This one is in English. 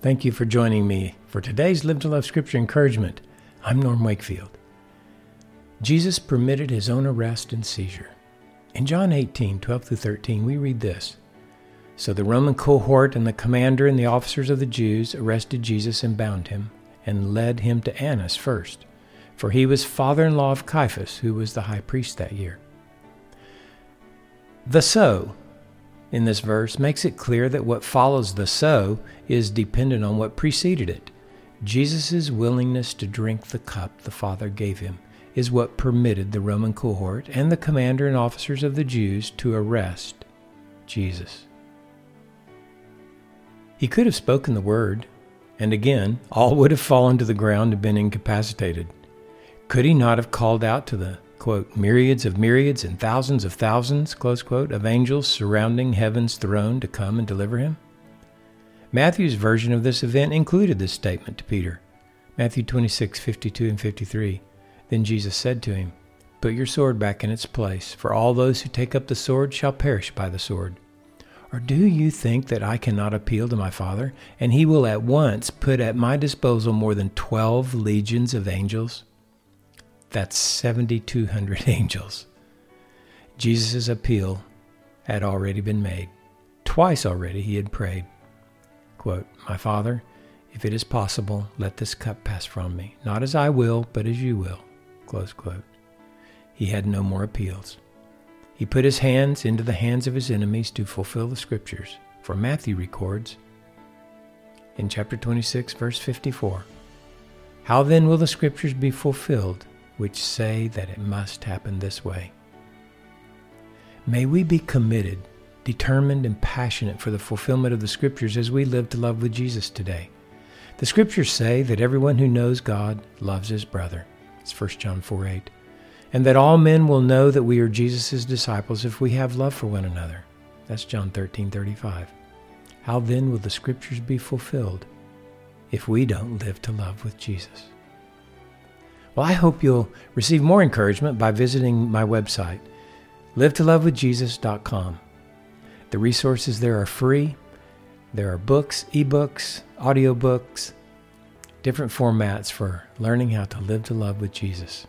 Thank you for joining me for today's Live to Love Scripture encouragement. I'm Norm Wakefield. Jesus permitted his own arrest and seizure. In John 18, 12 through 13, we read this. So the Roman cohort and the commander and the officers of the Jews arrested Jesus and bound him, and led him to Annas first, for he was father in law of Caiaphas, who was the high priest that year. The so in this verse makes it clear that what follows the so is dependent on what preceded it. Jesus' willingness to drink the cup the Father gave him is what permitted the Roman cohort and the commander and officers of the Jews to arrest Jesus. He could have spoken the word, and again, all would have fallen to the ground and been incapacitated. Could he not have called out to the quote, myriads of myriads and thousands of thousands, close quote, of angels surrounding heaven's throne to come and deliver him? Matthew's version of this event included this statement to Peter. Matthew 26, 52 and 53. Then Jesus said to him, Put your sword back in its place, for all those who take up the sword shall perish by the sword. Or do you think that I cannot appeal to my Father, and he will at once put at my disposal more than twelve legions of angels? That's 7,200 angels. Jesus' appeal had already been made. Twice already he had prayed, quote, My Father, if it is possible, let this cup pass from me, not as I will, but as you will. Close quote. He had no more appeals. He put his hands into the hands of his enemies to fulfill the scriptures. For Matthew records in chapter 26, verse 54 How then will the scriptures be fulfilled which say that it must happen this way. May we be committed, determined, and passionate for the fulfillment of the Scriptures as we live to love with Jesus today. The Scriptures say that everyone who knows God loves his brother. It's 1 John 4 8. And that all men will know that we are Jesus' disciples if we have love for one another. That's John 13 35. How then will the Scriptures be fulfilled if we don't live to love with Jesus? Well, I hope you'll receive more encouragement by visiting my website, livetolovewithjesus.com. The resources there are free. There are books, ebooks, audiobooks, different formats for learning how to live to love with Jesus.